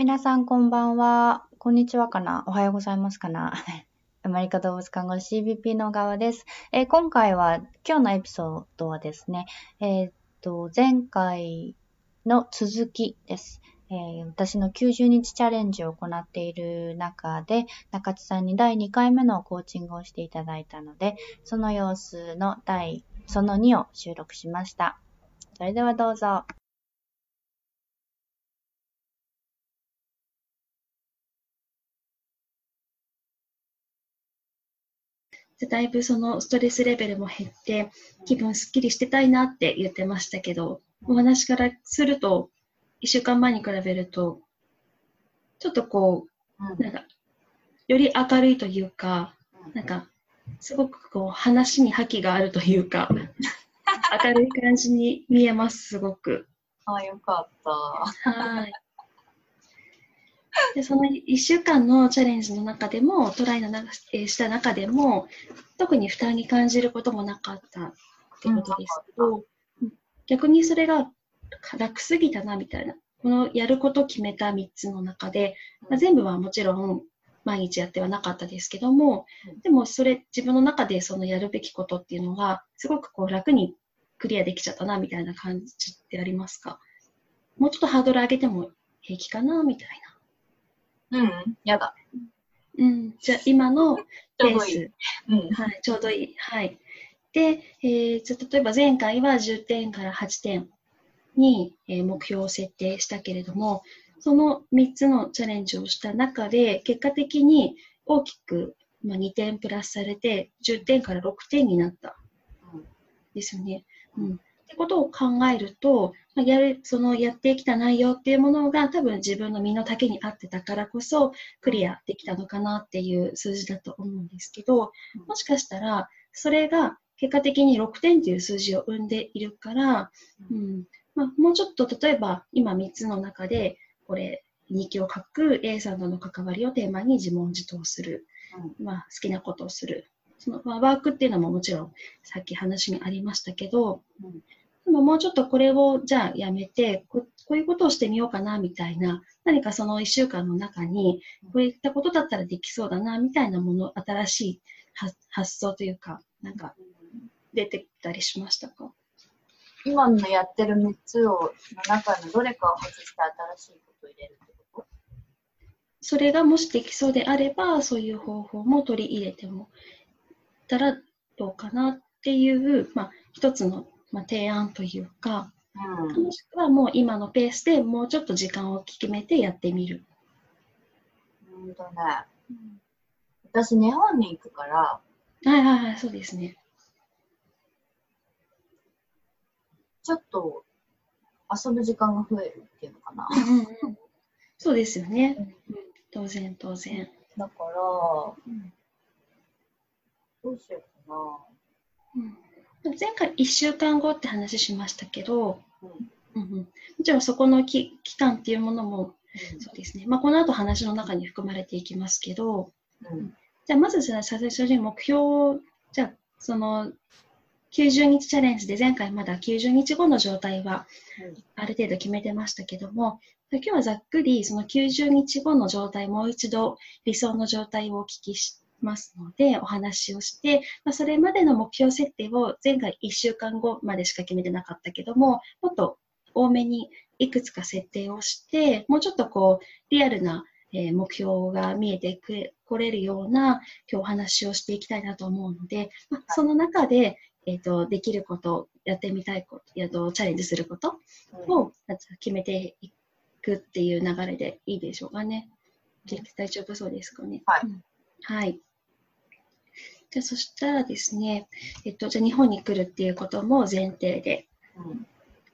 皆さんこんばんは。こんにちはかな？おはようございますかな？アメリカ動物看護師 CBP の側です、えー、今回は、今日のエピソードはですね、えー、っと、前回の続きです。えー、私の90日チャレンジを行っている中で、中地さんに第2回目のコーチングをしていただいたので、その様子の第、その2を収録しました。それではどうぞ。だいぶそのストレスレベルも減って、気分すっきりしてたいなって言ってましたけど、お話からすると、1週間前に比べると、ちょっとこう、なんか、より明るいというか、なんか、すごくこう、話に覇気があるというか、明るい感じに見えます、すごく。あ、よかった。はい。でその1週間のチャレンジの中でも、トライのな、え、した中でも、特に負担に感じることもなかったってことですけど、うん、逆にそれが楽すぎたなみたいな。このやること決めた3つの中で、まあ、全部はもちろん毎日やってはなかったですけども、でもそれ自分の中でそのやるべきことっていうのがすごくこう楽にクリアできちゃったなみたいな感じってありますか？もうちょっとハードル上げても平気かなみたいな。うん、やだ。うん、じゃあ今のペース、うん、はい、ちょうどいい。はい。で、えー、じゃ例えば前回は10点から8点に、えー、目標を設定したけれども、その3つのチャレンジをした中で、結果的に大きく、まあ、2点プラスされて、10点から6点になった。ですよね。うん。ってことを考えると、まあ、やる、そのやってきた内容っていうものが多分自分の身の丈に合ってたからこそクリアできたのかなっていう数字だと思うんですけど、もしかしたらそれが結果的に6点という数字を生んでいるから、うん。まあ、もうちょっと例えば今3つの中でこれ日記を書く A さんとの関わりをテーマに自問自答する、まあ、好きなことをする。そのワークっていうのももちろんさっき話にありましたけど、でももうちょっとこれをじゃあやめてこ、こういうことをしてみようかなみたいな、何かその1週間の中に、こういったことだったらできそうだなみたいなもの、新しい発想というか、なんか出てきたりしましたか？今のやってる3つをの中のどれかを外して新しいことを入れるってこと？それがもしできそうであれば、そういう方法も取り入れてもたらどうかなっていう、まあ、一つのまあ、提案というか、うん、もしくはもう今のペースでもうちょっと時間を決めてやってみる。本当ね。うん、私、日本に行くから。はいはいはい、そうですね。ちょっと遊ぶ時間が増えるっていうのかな。そうですよね。うん、当然、当然。だから、うん、どうしようかな。うん前回1週間後って話しましたけど、うん。うん、もちろんそこの期間っていうものも、うん、そうですね、まあ、この後話の中に含まれていきますけど、うん、じゃあまず最初に目標じゃあその90日チャレンジで前回まだ90日後の状態はある程度決めてましたけども、今日はざっくりその90日後の状態もう一度理想の状態をお聞きしますので、お話をして、まあ、それまでの目標設定を前回1週間後までしか決めてなかったけども、もっと多めにいくつか設定をして、もうちょっとこう、リアルな目標が見えてくれこれるような今日お話をしていきたいなと思うので、まあ、その中で、えーと、できること、やってみたいこと、えとチャレンジすることを決めていくっていう流れでいいでしょうかね。大丈夫そうですかね。はい。うん、はいじゃそしたらですね、えっと、じゃあ日本に来るっていうことも前提で、うん、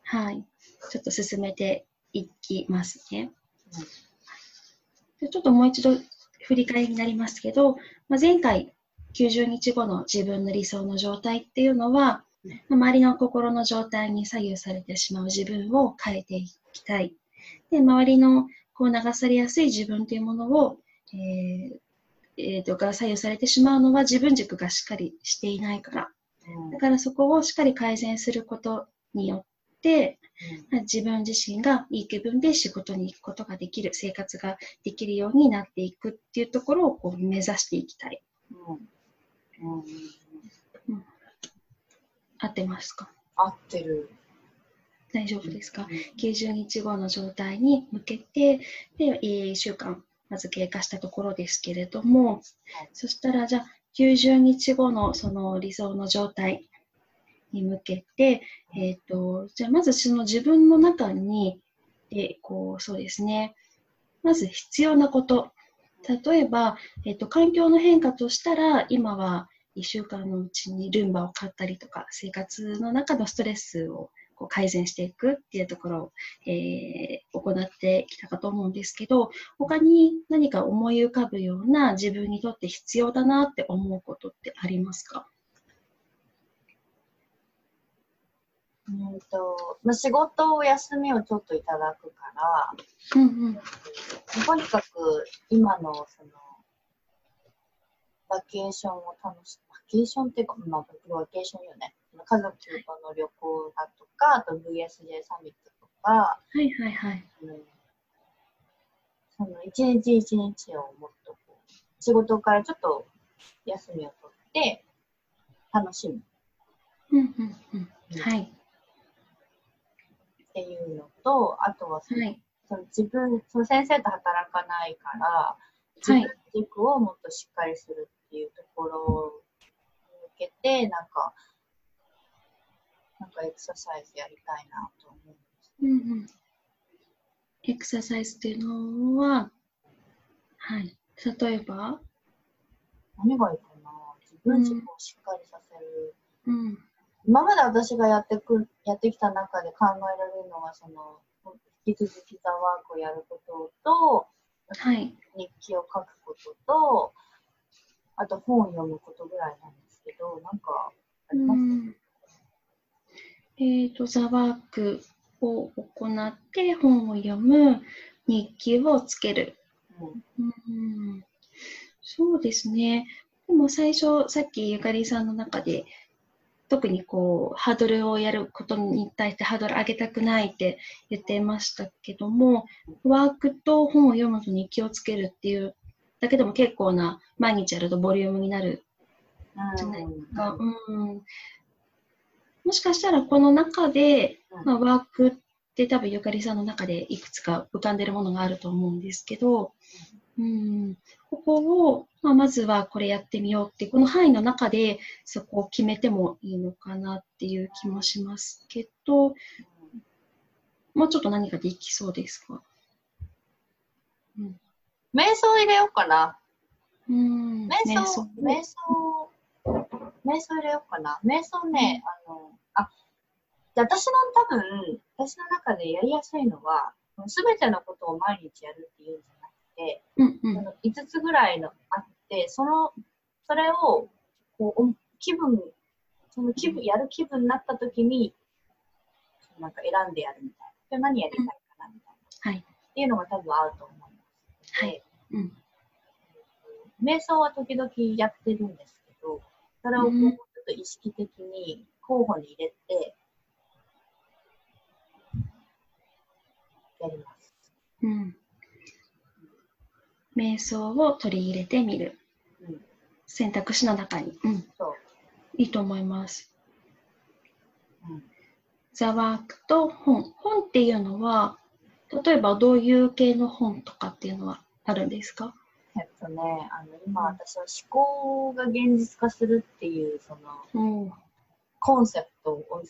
はい、ちょっと進めていきますね。うん、でちょっともう一度振り返りになりますけど、まあ、前回90日後の自分の理想の状態っていうのは、周りの心の状態に左右されてしまう自分を変えていきたい。で、周りのこう流されやすい自分というものを、えー、えー、とが左右されてしまうのは自分軸がしっかりしていないから。だからそこをしっかり改善することによって、自分自身がいい気分で仕事に行くことができる、生活ができるようになっていくっていうところをこう目指していきたい。うんうんうん、合ってますか？合ってる。大丈夫ですか、うん、?90 日後の状態に向けて、で、1週間、まず経過したところですけれども、そしたら、じゃあ、90日後のその理想の状態に向けて、えっ、ー、と、じゃあまずその自分の中に、で、こう、そうですね。まず必要なこと。例えば、えっ、ー、と、環境の変化としたら、今は1週間のうちにルンバを買ったりとか、生活の中のストレスをこう改善していくっていうところを、えー、行ってきたかと思うんですけど、他に何か思い浮かぶような自分にとって必要だなって思うことってありますか？うんとまあ、仕事を休みをちょっといただくから、うんうん、とにかく今のそのバケーションを楽しバケーションっていうか、まあ、バケーションよね。家族との旅行だとか、あと VSJ サミットとか、はいはいはい。うん、その一日一日をもっとこう、仕事からちょっと休みを取って楽しむ。うんうんうん。はい。っていうのと、あとはその、はい、その自分、その先生と働かないから、自分軸をもっとしっかりするっていうところに向けて、なんか、なんかエクササイズやりたいなと思うんです。うんうん。エクササイズっていうのは、はい。例えば何がいいかな自分軸をしっかりさせる。うん。今まで私がやってく、やってきた中で考えられるのが、その、引き続きザワークをやることと、はい、日記を書くことと、あと本を読むことぐらいなんですけど、なんかありますえっ、ー、と、ザワークを行って本を読む、日記をつける。うん、うんそうですね。でも最初、さっきゆかりさんの中で特にこう、ハードルをやることに対してハードル上げたくないって言ってましたけども、ワークと本を読むのに気をつけるっていうだけでも結構な、毎日やるとボリュームになるじゃないですか。うん、もしかしたらこの中で、まあ、ワークって多分ゆかりさんの中でいくつか浮かんでるものがあると思うんですけど、うん、ここを、まあ、まずはこれやってみようって、この範囲の中でそこを決めてもいいのかなっていう気もしますけど、もうちょっと何かできそうですか、うん、瞑想入れようかな。うん。瞑想、瞑想、瞑想入れようかな。瞑想ね、あの、あ、私の多分、私の中でやりやすいのは、すべてのことを毎日やるっていうんじゃて、うんうん、の5つぐらいのあって、その、それを、こう、気分、その気分、やる気分になった時に、なんか選んでやるみたいな。何やりたいかなみたいな。はい。っていうのが多分合うと思います。はい。うん。瞑想は時々やってるんですそれをこう、ちょっと意識的に候補に入れて、やります。うん。瞑想を取り入れてみる。うん、選択肢の中に。うん。そう。いいと思います。うん。ザワークと本。本っていうのは、例えばどういう系の本とかっていうのはあるんですか？えっとね、あの今私は思考が現実化するっていうその、うん、コンセプトを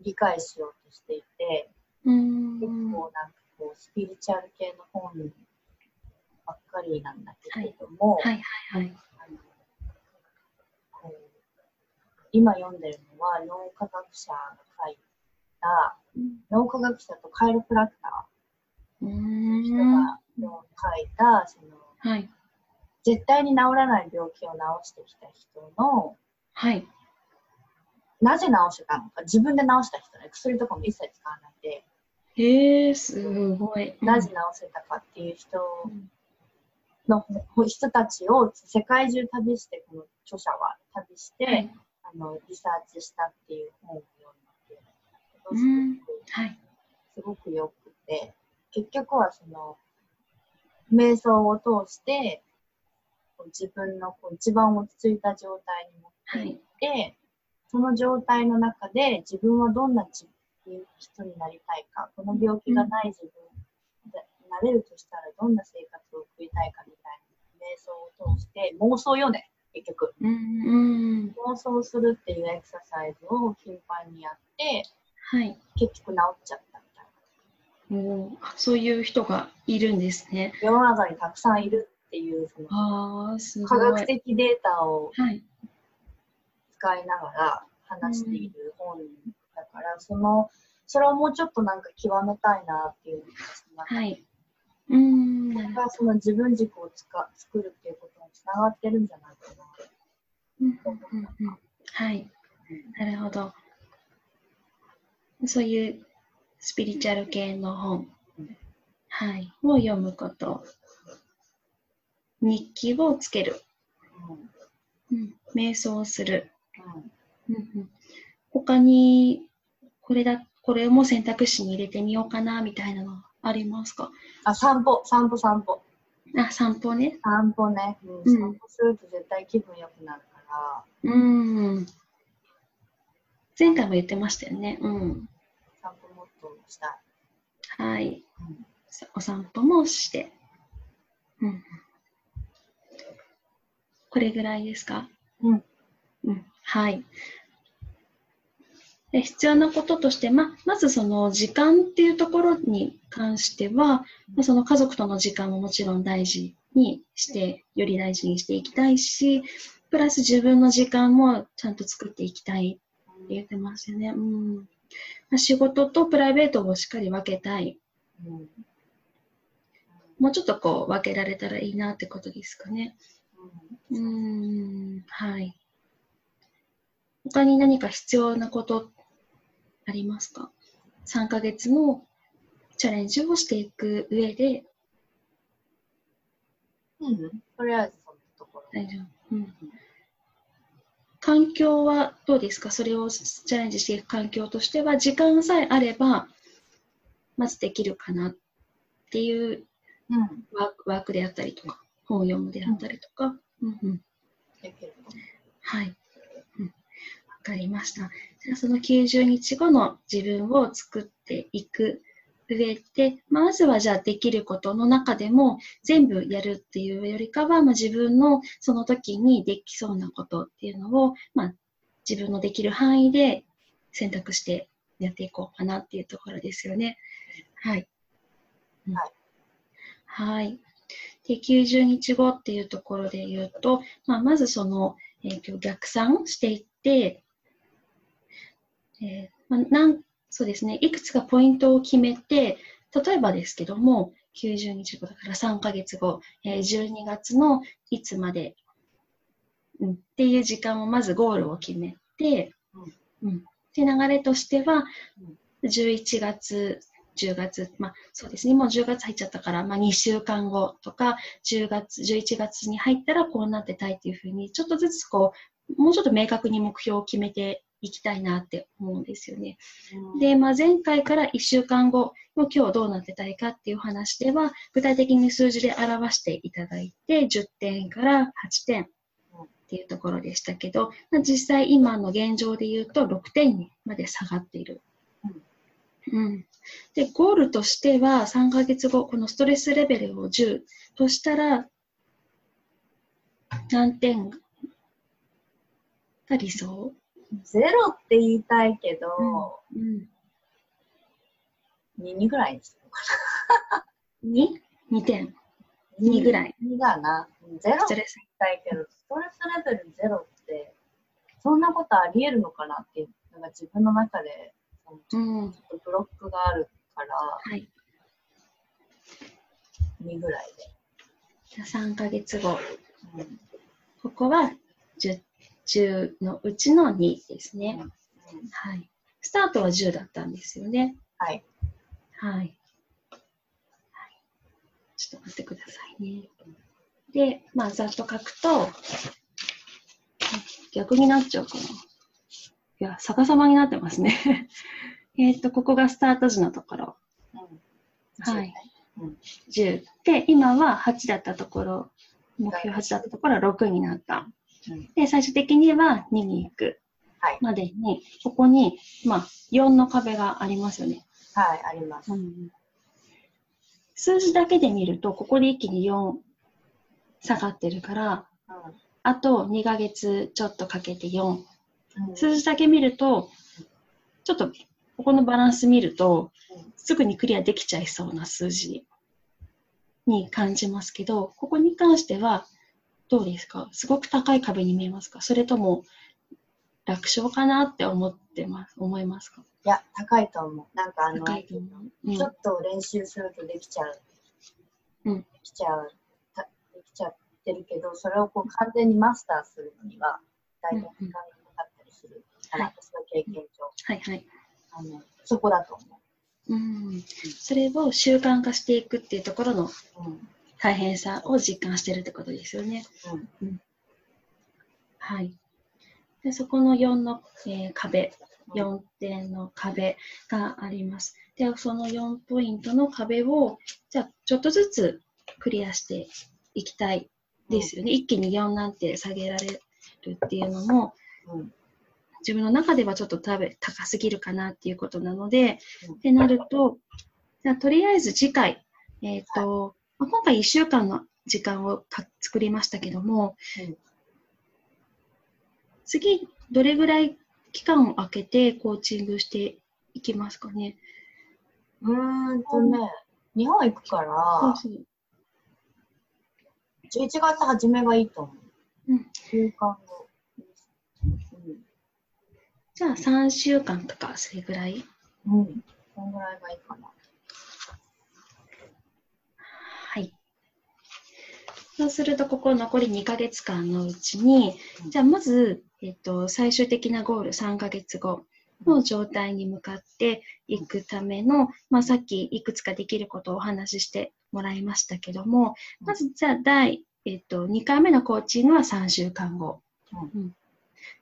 理解しようとしていて、うん、結構なんかこうスピリチュアル系の本ばっかりなんだけれども、はいはいはい。今読んでるのは脳科学者が書いた、うん、脳科学者とカイロプラクターの人が書いたその、はい、絶対に治らない病気を治してきた人の、はい、なぜ治したのか自分で治した人ね薬とかも一切使わないでへえすごい、なぜ治せたかっていう人の人たちを世界中旅して、この著者は旅して、はい、あのリサーチしたっていう本を読んで、すごくはい。すごくよくて、結局はその、瞑想を通して、自分のこう一番落ち着いた状態に持っていって、はい、その状態の中で自分はどんな人になりたいか、この病気がない自分、うん、なれるとしたらどんな生活を送りたいかみたいな瞑想を通して、妄想よね、結局。うん、妄想するっていうエクササイズを頻繁にやって、はい、結局治っちゃったみたいな。おそういう人がいるんですね。世の中にたくさんいるっていうその科学的データを使いながら話している本だから、そのそれをもうちょっとなんか極めたいなっていうのが、はい、うんそれがその自分軸をつか作るっていうことにつながってるんじゃないかな。うんうんうん、はい、なるほど。そういうスピリチュアル系の本、はい、を読むこと。日記をつける。うん、瞑想する。うんうん、他に、これだ、これも選択肢に入れてみようかな、みたいなのありますか？あ、散歩、散歩、散歩。あ、散歩ね。散歩ね。うん、散歩すると絶対気分良くなるから。うん。前回も言ってましたよね。うん。散歩もっとしたい。はい。うん、お散歩もして。うん。これぐらいですか？うん。うん。はい。で必要なこととして、ま、まずその時間っていうところに関しては、まその家族との時間ももちろん大事にして、より大事にしていきたいし、プラス自分の時間もちゃんと作っていきたいって言ってますよね。うん。まあ、仕事とプライベートをしっかり分けたい。うん、もうちょっとこう分けられたらいいなってことですかね。うん、はい。他に何か必要なことありますか ?3 ヶ月のチャレンジをしていく上で。うん、とりあえずそのところ。大丈夫。うん。環境はどうですか？それをチャレンジしていく環境としては、時間さえあれば、まずできるかなっていうワーク,、ワークであったりとか。本を読むであったりとか。うんうん、はい。うん。わかりました。じゃあその90日後の自分を作っていく上で、まずはじゃあできることの中でも全部やるっていうよりかは、まあ、自分のその時にできそうなことっていうのを、まあ、自分のできる範囲で選択してやっていこうかなっていうところですよね。はい。はい。はい。で、90日後っていうところで言うと、まあ、まずその、えー、逆算していって、えーまあ、なんそうですね、いくつかポイントを決めて、例えばですけども、90日後だから3ヶ月後、えー、12月のいつまで、うん、っていう時間をまずゴールを決めて、うん、で流れとしては、11月10月、まあそうですね、もう10月入っちゃったから、まあ2週間後とか、10月、11月に入ったらこうなってたいっていうふうに、ちょっとずつこう、もうちょっと明確に目標を決めていきたいなって思うんですよね。うん、で、まあ前回から1週間後の今日どうなってたいかっていう話では、具体的に数字で表していただいて、10点から8点っていうところでしたけど、まあ、実際今の現状で言うと6点にまで下がっている。うん、うんで、ゴールとしては3ヶ月後、このストレスレベルを10としたら、何点が理想？ゼロって言いたいけど、うん、うん、2, ぐらいにしようかな？2?2 点。2ぐらい。2だな。ゼロって言いたいけど、ストレスレベルゼロって、そんなことあり得るのかなってなんか自分の中でちょっとブロックがあるから、はい、2ぐらいで。じゃあ3ヶ月後。うん、ここは 10, 10のうちの2ですね、うん、はい。スタートは10だったんですよね。はい。はい。はい、ちょっと待ってくださいね。で、まあ、ざっと書くと、逆になっちゃうかな。いや、逆さまになってますね。えっ、と、ここがスタート時のところ。うん。はい10ね。うん。10。で、今は8だったところ、目標8だったところは6になった。うん。で、最終的には2に行くはい。までに、ここに、まあ、4の壁がありますよね。はい、あります。数字だけで見ると、ここで一気に4下がってるから、あと2ヶ月ちょっとかけて4。うん。数字だけ見ると、ちょっとここのバランス見ると、すぐにクリアできちゃいそうな数字に感じますけど、ここに関してはどうですか？すごく高い壁に見えますか？それとも楽勝かなって思ってます、思いますか？いや、高いと思う。なんかあの、う。うんちょっと練習するとできちゃう。うんできちゃう。たできちゃってるけど、それをこう完全にマスターするのには、だいぶ時間がする。はい私の経験上、はいはい。あの、そこだと思うん。それを習慣化していくっていうところのう。うん。大変さを実感してるってことですよね。うん。はい。でそこの4の、えー壁、4点の壁があります。で、その4ポイントの壁を、じゃあ、ちょっとずつクリアしていきたいですよね。一気に4なんて下げられるっていうのも、うん。自分の中ではちょっと食べ高すぎるかなっていうことなので、うんってなると、じゃあとりあえず次回、えっ、と、まあ今回1週間の時間をか作りましたけども、うん次、どれぐらい期間を空けてコーチングしていきますかね？うーんとね、日本行くから、そうそう11月初めがいいと思う。うん。週間。じゃあ3週間とか、それぐらい？うん。そんぐらいがいいかな。はい。そうすると、ここ残り2ヶ月間のうちにう、んじゃあまず、えっと、最終的なゴール3ヶ月後の状態に向かっていくための、まあ、さっきいくつかできることをお話ししてもらいましたけども、うんまずじゃあ第、えっと、2回目のコーチングは3週間後。うんうん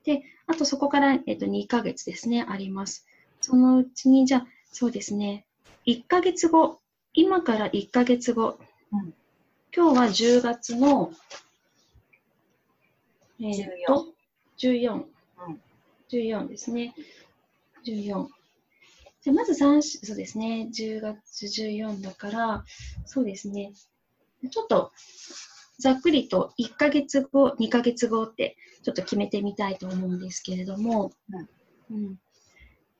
で、あとそこから、えっと、2ヶ月ですね、あります。そのうちに、じゃあ、そうですね、1ヶ月後、今から1ヶ月後、うん今日は10月の、えーっと、14。うん14ですね。14。じゃあまず3し、そうですね、10月14だから、そうですね、ちょっと、ざっくりと1ヶ月後、2ヶ月後ってちょっと決めてみたいと思うんですけれども、うん。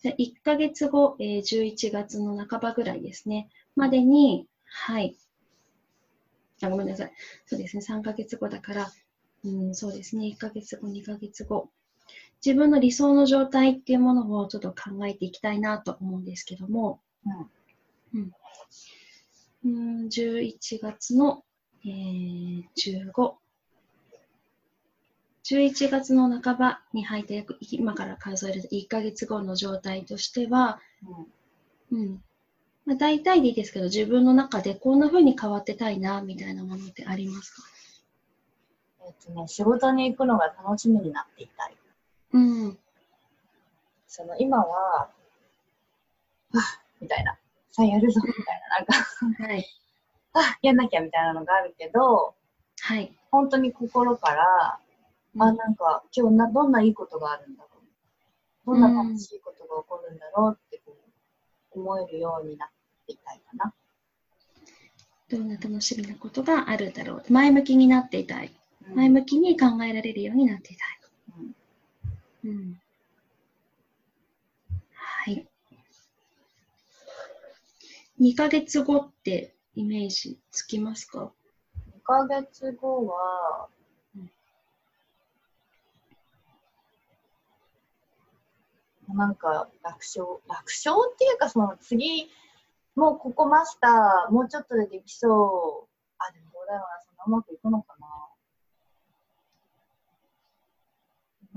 じゃあ1ヶ月後、えー11月の半ばぐらいですね、までに、はい。あ、ごめんなさい。そうですね、3ヶ月後だから、うん、そうですね、1ヶ月後、2ヶ月後。自分の理想の状態っていうものをちょっと考えていきたいなと思うんですけども、うん。うん、11月の、えー、15。11月の半ばに入って、今から数えると1ヶ月後の状態としては、うん。うん。まあ、大体でいいですけど、自分の中でこんな風に変わってたいな、みたいなものってありますか？えっとね、仕事に行くのが楽しみになっていたい。うん。その今は、はぁみたいな。さあやるぞ、みたいな。なんか、はい。あやんなきゃみたいなのがあるけど、はい。本当に心から、あ、なんか、今日な、どんないいことがあるんだろう？どんな楽しいことが起こるんだろうってこう、思えるようになっていたいかな。どんな楽しみなことがあるだろう？前向きになっていたい。前向きに考えられるようになっていたい。うんうん。はい。2ヶ月後ってイメージつきますか？2ヶ月後は、なんか楽勝、楽勝っていうかその次、もうここマスター、もうちょっとでできそう。あ、でもどうだろうな、そんなうまくいくのかな？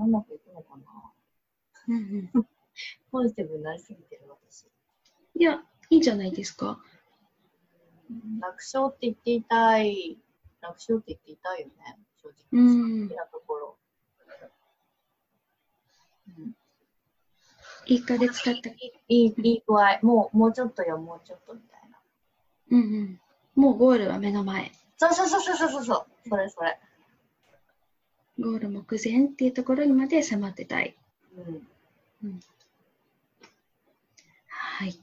うまくいくのかな？うんうん。ポジティブになりすぎてる私。いや、いいんじゃないですか？楽勝って言っていたい。楽勝って言っていたいよね、正直。なところ。うんいいかで使った。いい、いい具合。もう、もうちょっとよ、もうちょっとみたいな。うんうん。もうゴールは目の前。そうそうそうそうそうそう。それそれ。ゴール目前っていうところにまで迫ってたい。うん。うん、はい。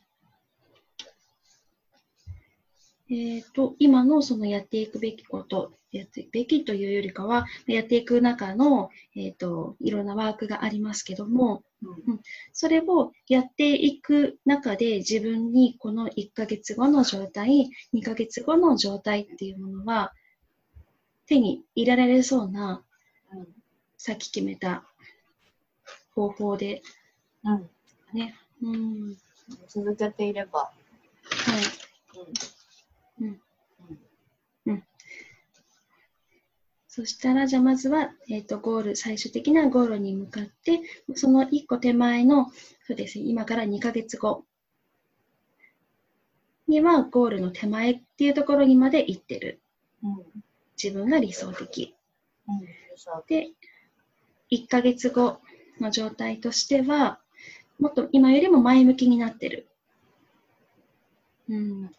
えっ、ー、と、今のそのやっていくべきこと、やっていくべきというよりかは、やっていく中の、えっ、ー、と、いろんなワークがありますけども、うん、それをやっていく中で自分にこの1ヶ月後の状態、2ヶ月後の状態っていうものは手に入れられそうな、うん、さっき決めた方法で、うん、ね、うん、続けていれば。はい。うんそしたら、じゃあまずは、えっ、ー、と、ゴール、最終的なゴールに向かって、その一個手前の、そうですね、今から2ヶ月後。には、ゴールの手前っていうところにまで行ってる。うん、自分が理想的。うん、で、1ヶ月後の状態としては、もっと今よりも前向きになってる。うん。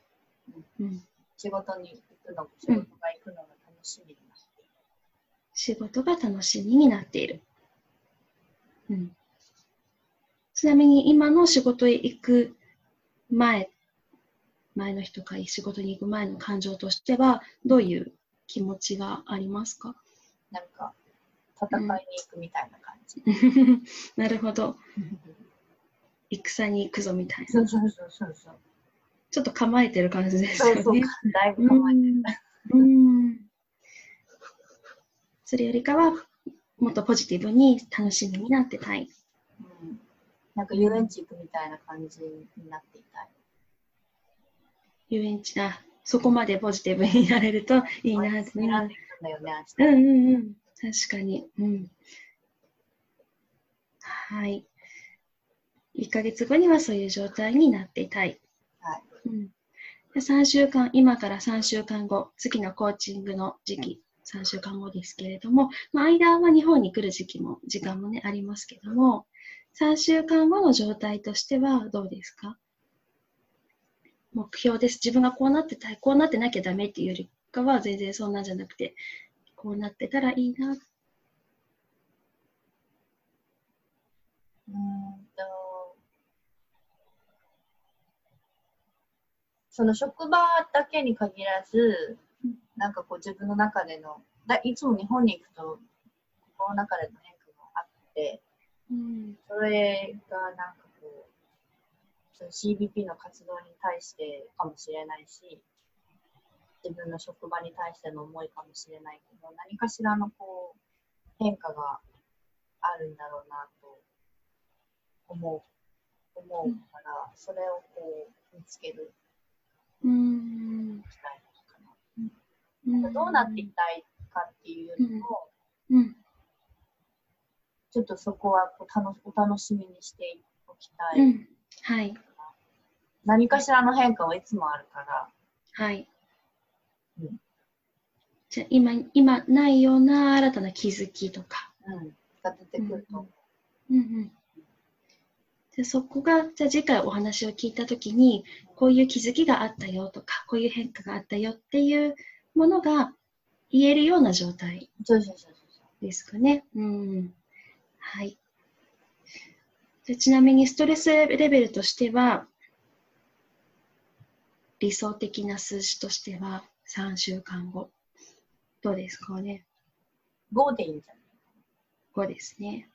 うん、仕事に行くの、仕事が行くのが楽しみ仕事が楽しみになっている。うん、ちなみに今の仕事へ行く前、前の日とか仕事に行く前の感情としては、どういう気持ちがありますか？なんか、戦いに行くみたいな感じ。うん、なるほど。戦に行くぞみたいな。そうそうそうそうちょっと構えてる感じですよね。そうそうだいぶ構えてる。うんそれよりかは、もっとポジティブに楽しみになってたい。うん、なんか遊園地行くみたいな感じになっていたい。遊園地だ。そこまでポジティブになれるといいなってね。うんうんうん。確かに。うん。はい。1ヶ月後にはそういう状態になっていたい。はい。うん、3週間、今から3週間後、次のコーチングの時期3週間後ですけれども、まあ、間は日本に来る時期も、時間もね、ありますけども、3週間後の状態としてはどうですか？目標です。自分がこうなってたい、こうなってなきゃダメっていうよりかは、全然そんなんじゃなくて、こうなってたらいいな。うんと、その職場だけに限らず、なんかこう自分の中でのだいつも日本に行くと心の中での変化があって、うん、それがなんかこう CBP の活動に対してかもしれないし自分の職場に対しての思いかもしれないけど何かしらのこう変化があるんだろうなと思う思うから、うん、それをこう見つける。うんどうなっていきたいかっていうよりも、うん、ちょっとそこはこう楽お楽しみにしておきたい、うん、はい。何かしらの変化はいつもあるから。はい。うん、じゃ今、今ないような新たな気づきとか。うん。が出てくると思う。うんうんでそこが、じゃあ次回お話を聞いたときに、こういう気づきがあったよとか、こういう変化があったよっていうものが言えるような状態ですかね。うん。はい。でちなみにストレスレベルとしては、理想的な数字としては3週間後。どうですかね。5でいいんじゃない ?5 ですね。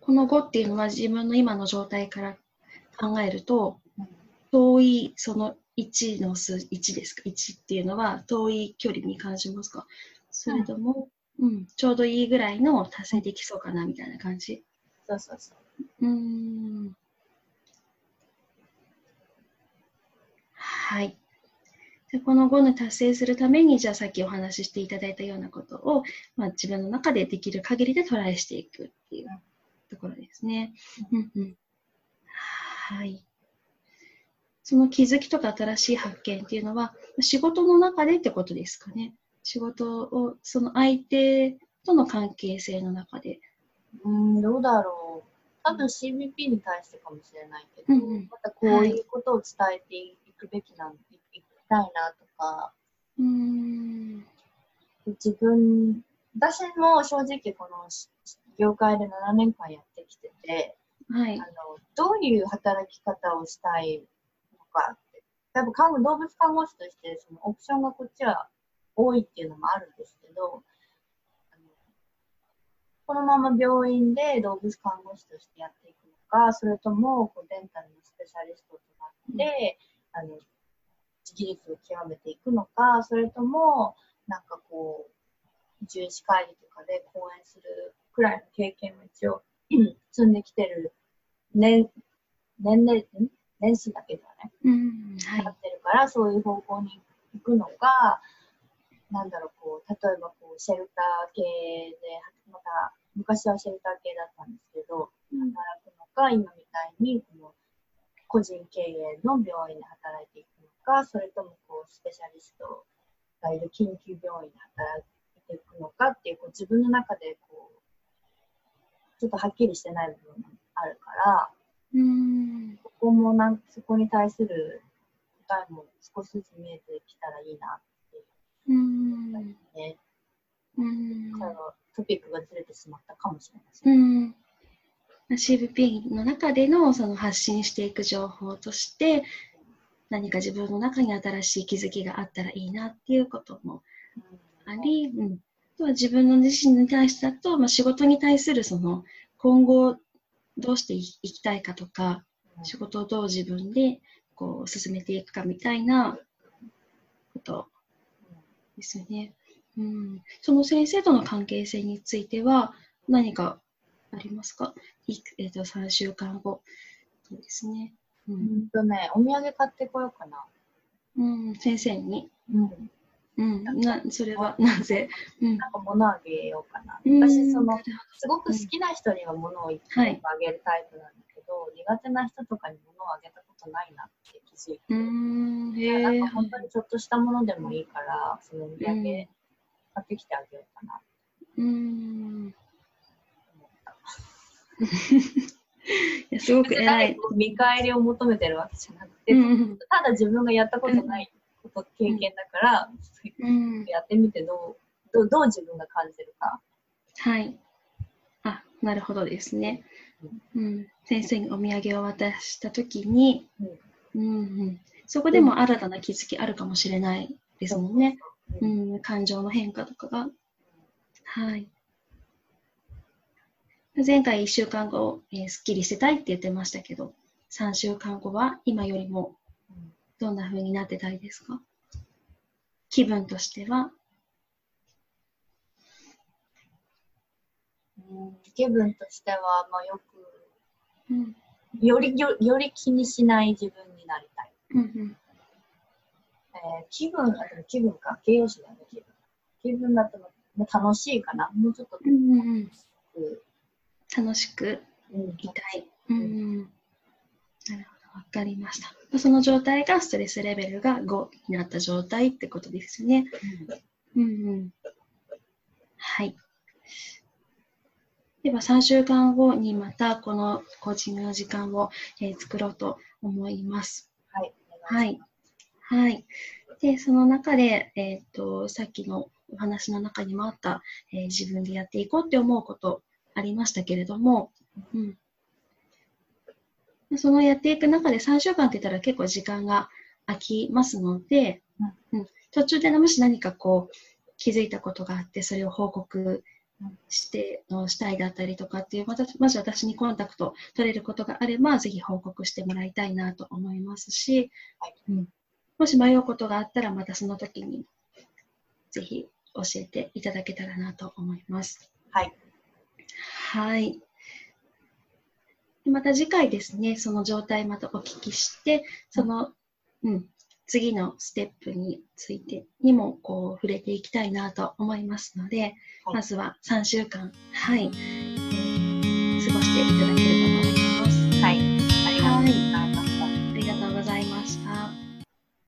この5っていうのは自分の今の状態から考えると、遠いその1の数、1ですか ?1 っていうのは遠い距離に感じますか？それとも、うん、うん、ちょうどいいぐらいの達成できそうかなみたいな感じ？そうそうそう。うん。はい。でこの5の達成するために、じゃあさっきお話ししていただいたようなことを、まあ、自分の中でできる限りでトライしていくっていうところですね。うんうん、はい。その気づきとか新しい発見っていうのは、仕事の中でってことですかね。仕事を、その相手との関係性の中で。ううん、どうだろう。多分 CBP に対してかもしれないけど、うんうん、またこういうことを伝えていくべきなん、はい、いきたいなとか、うん自分、私も正直この業界で7年間やってきてて、はい、あのどういう働き方をしたいのかって、やっぱ看護動物看護師としてそのオプションがこっちは多いっていうのもあるんですけど、このまま病院で動物看護師としてやっていくのか、それともこうデンタルのスペシャリストとなって、うん、あの技術を極めていくのか、それともなんかこう、重視会議とかで講演するくらいの経験を一応積んできてる年、年齢、年数だけではね、うんはい、なってるから、そういう方向に行くのか、なんだろう、こう、例えばこう、シェルター系で、また、昔はシェルター系だったんですけど、働くのか、今みたいに、この、個人経営の病院で働いていくのか、それとも、こう、スペシャリストがいる緊急病院で働いていくのかっていう、こう、自分の中で、こう、ちょっとはっきりしてない部分があるから、うん、ここもなん、そこに対する答えも少しずつ見えてきたらいいなうん。ね。うん。からトピックがずれてしまったかもしれません。うん。CVP の中でのその発信していく情報として何か自分の中に新しい気づきがあったらいいなっていうこともあり、うん、あとは自分の自身に対してだと、まあ、仕事に対するその今後どうしていきたいかとか、仕事をどう自分でこう進めていくかみたいなことですよね。うん、その先生との関係性については何かありますか？えっ、ー、と、3週間後。そうですね。うん。とね、お土産買ってこようかな。うん、先生に。うん。うん、なそれは なぜ、うん、なんか物あげようかな。私、その、すごく好きな人には物をいっぱいあげるタイプなんだけど、はい、苦手な人とかに物をあげたことないなって気づいて。うん、へなんか本当にちょっとしたものでもいいから、そのお土産買ってきてあげようかな。うん。いやすごく偉い。見返りを求めてるわけじゃなくて、うん、ただ自分がやったことないこと、経験だから、うん、やってみてどうどうどう自分が感じるか。はい。あ、なるほどですね。うん、先生にお土産を渡したときに、うん、うん、そこでも新たな気づきあるかもしれないですもんね。うん、感情の変化とかが。はい。前回1週間後、えー、すっきりしてたいって言ってましたけど、3週間後は今よりもどんな風になってたいですか？気分としては。気分としては、まあ、よく、うん、よりよより気にしない自分になりたい。うんうん。えー、気分、あ気分か、形容詞だよね、気分。気分だと楽しいかな。もうちょっと、うんうん、楽しく。い。たい。うん、うん、なるほど、わかりました。その状態がストレスレベルが5になった状態ってことですね。うん、うんうんはい。では3週間後にまたこのコーチングの時間を、えー、作ろうと思います。はい。はい。はい。で、その中で、えっ、ー、と、さっきのお話の中にもあった、えー、自分でやっていこうって思うことありましたけれども、うん。そのやっていく中で3週間って言ったら結構時間が空きますので、うん、途中でもし何かこう気づいたことがあって、それを報告してのしたいだったりとかっていう、また、まず私にコンタクト取れることがあれば、ぜひ報告してもらいたいなと思いますし、うん、もし迷うことがあったら、またその時に、ぜひ教えていただけたらなと思います。はい。はい。また次回ですね、その状態またお聞きして、その、うん、次のステップについてにもこう触れていきたいなと思いますので、はい、まずは3週間、はい、えー、過ごしていただければ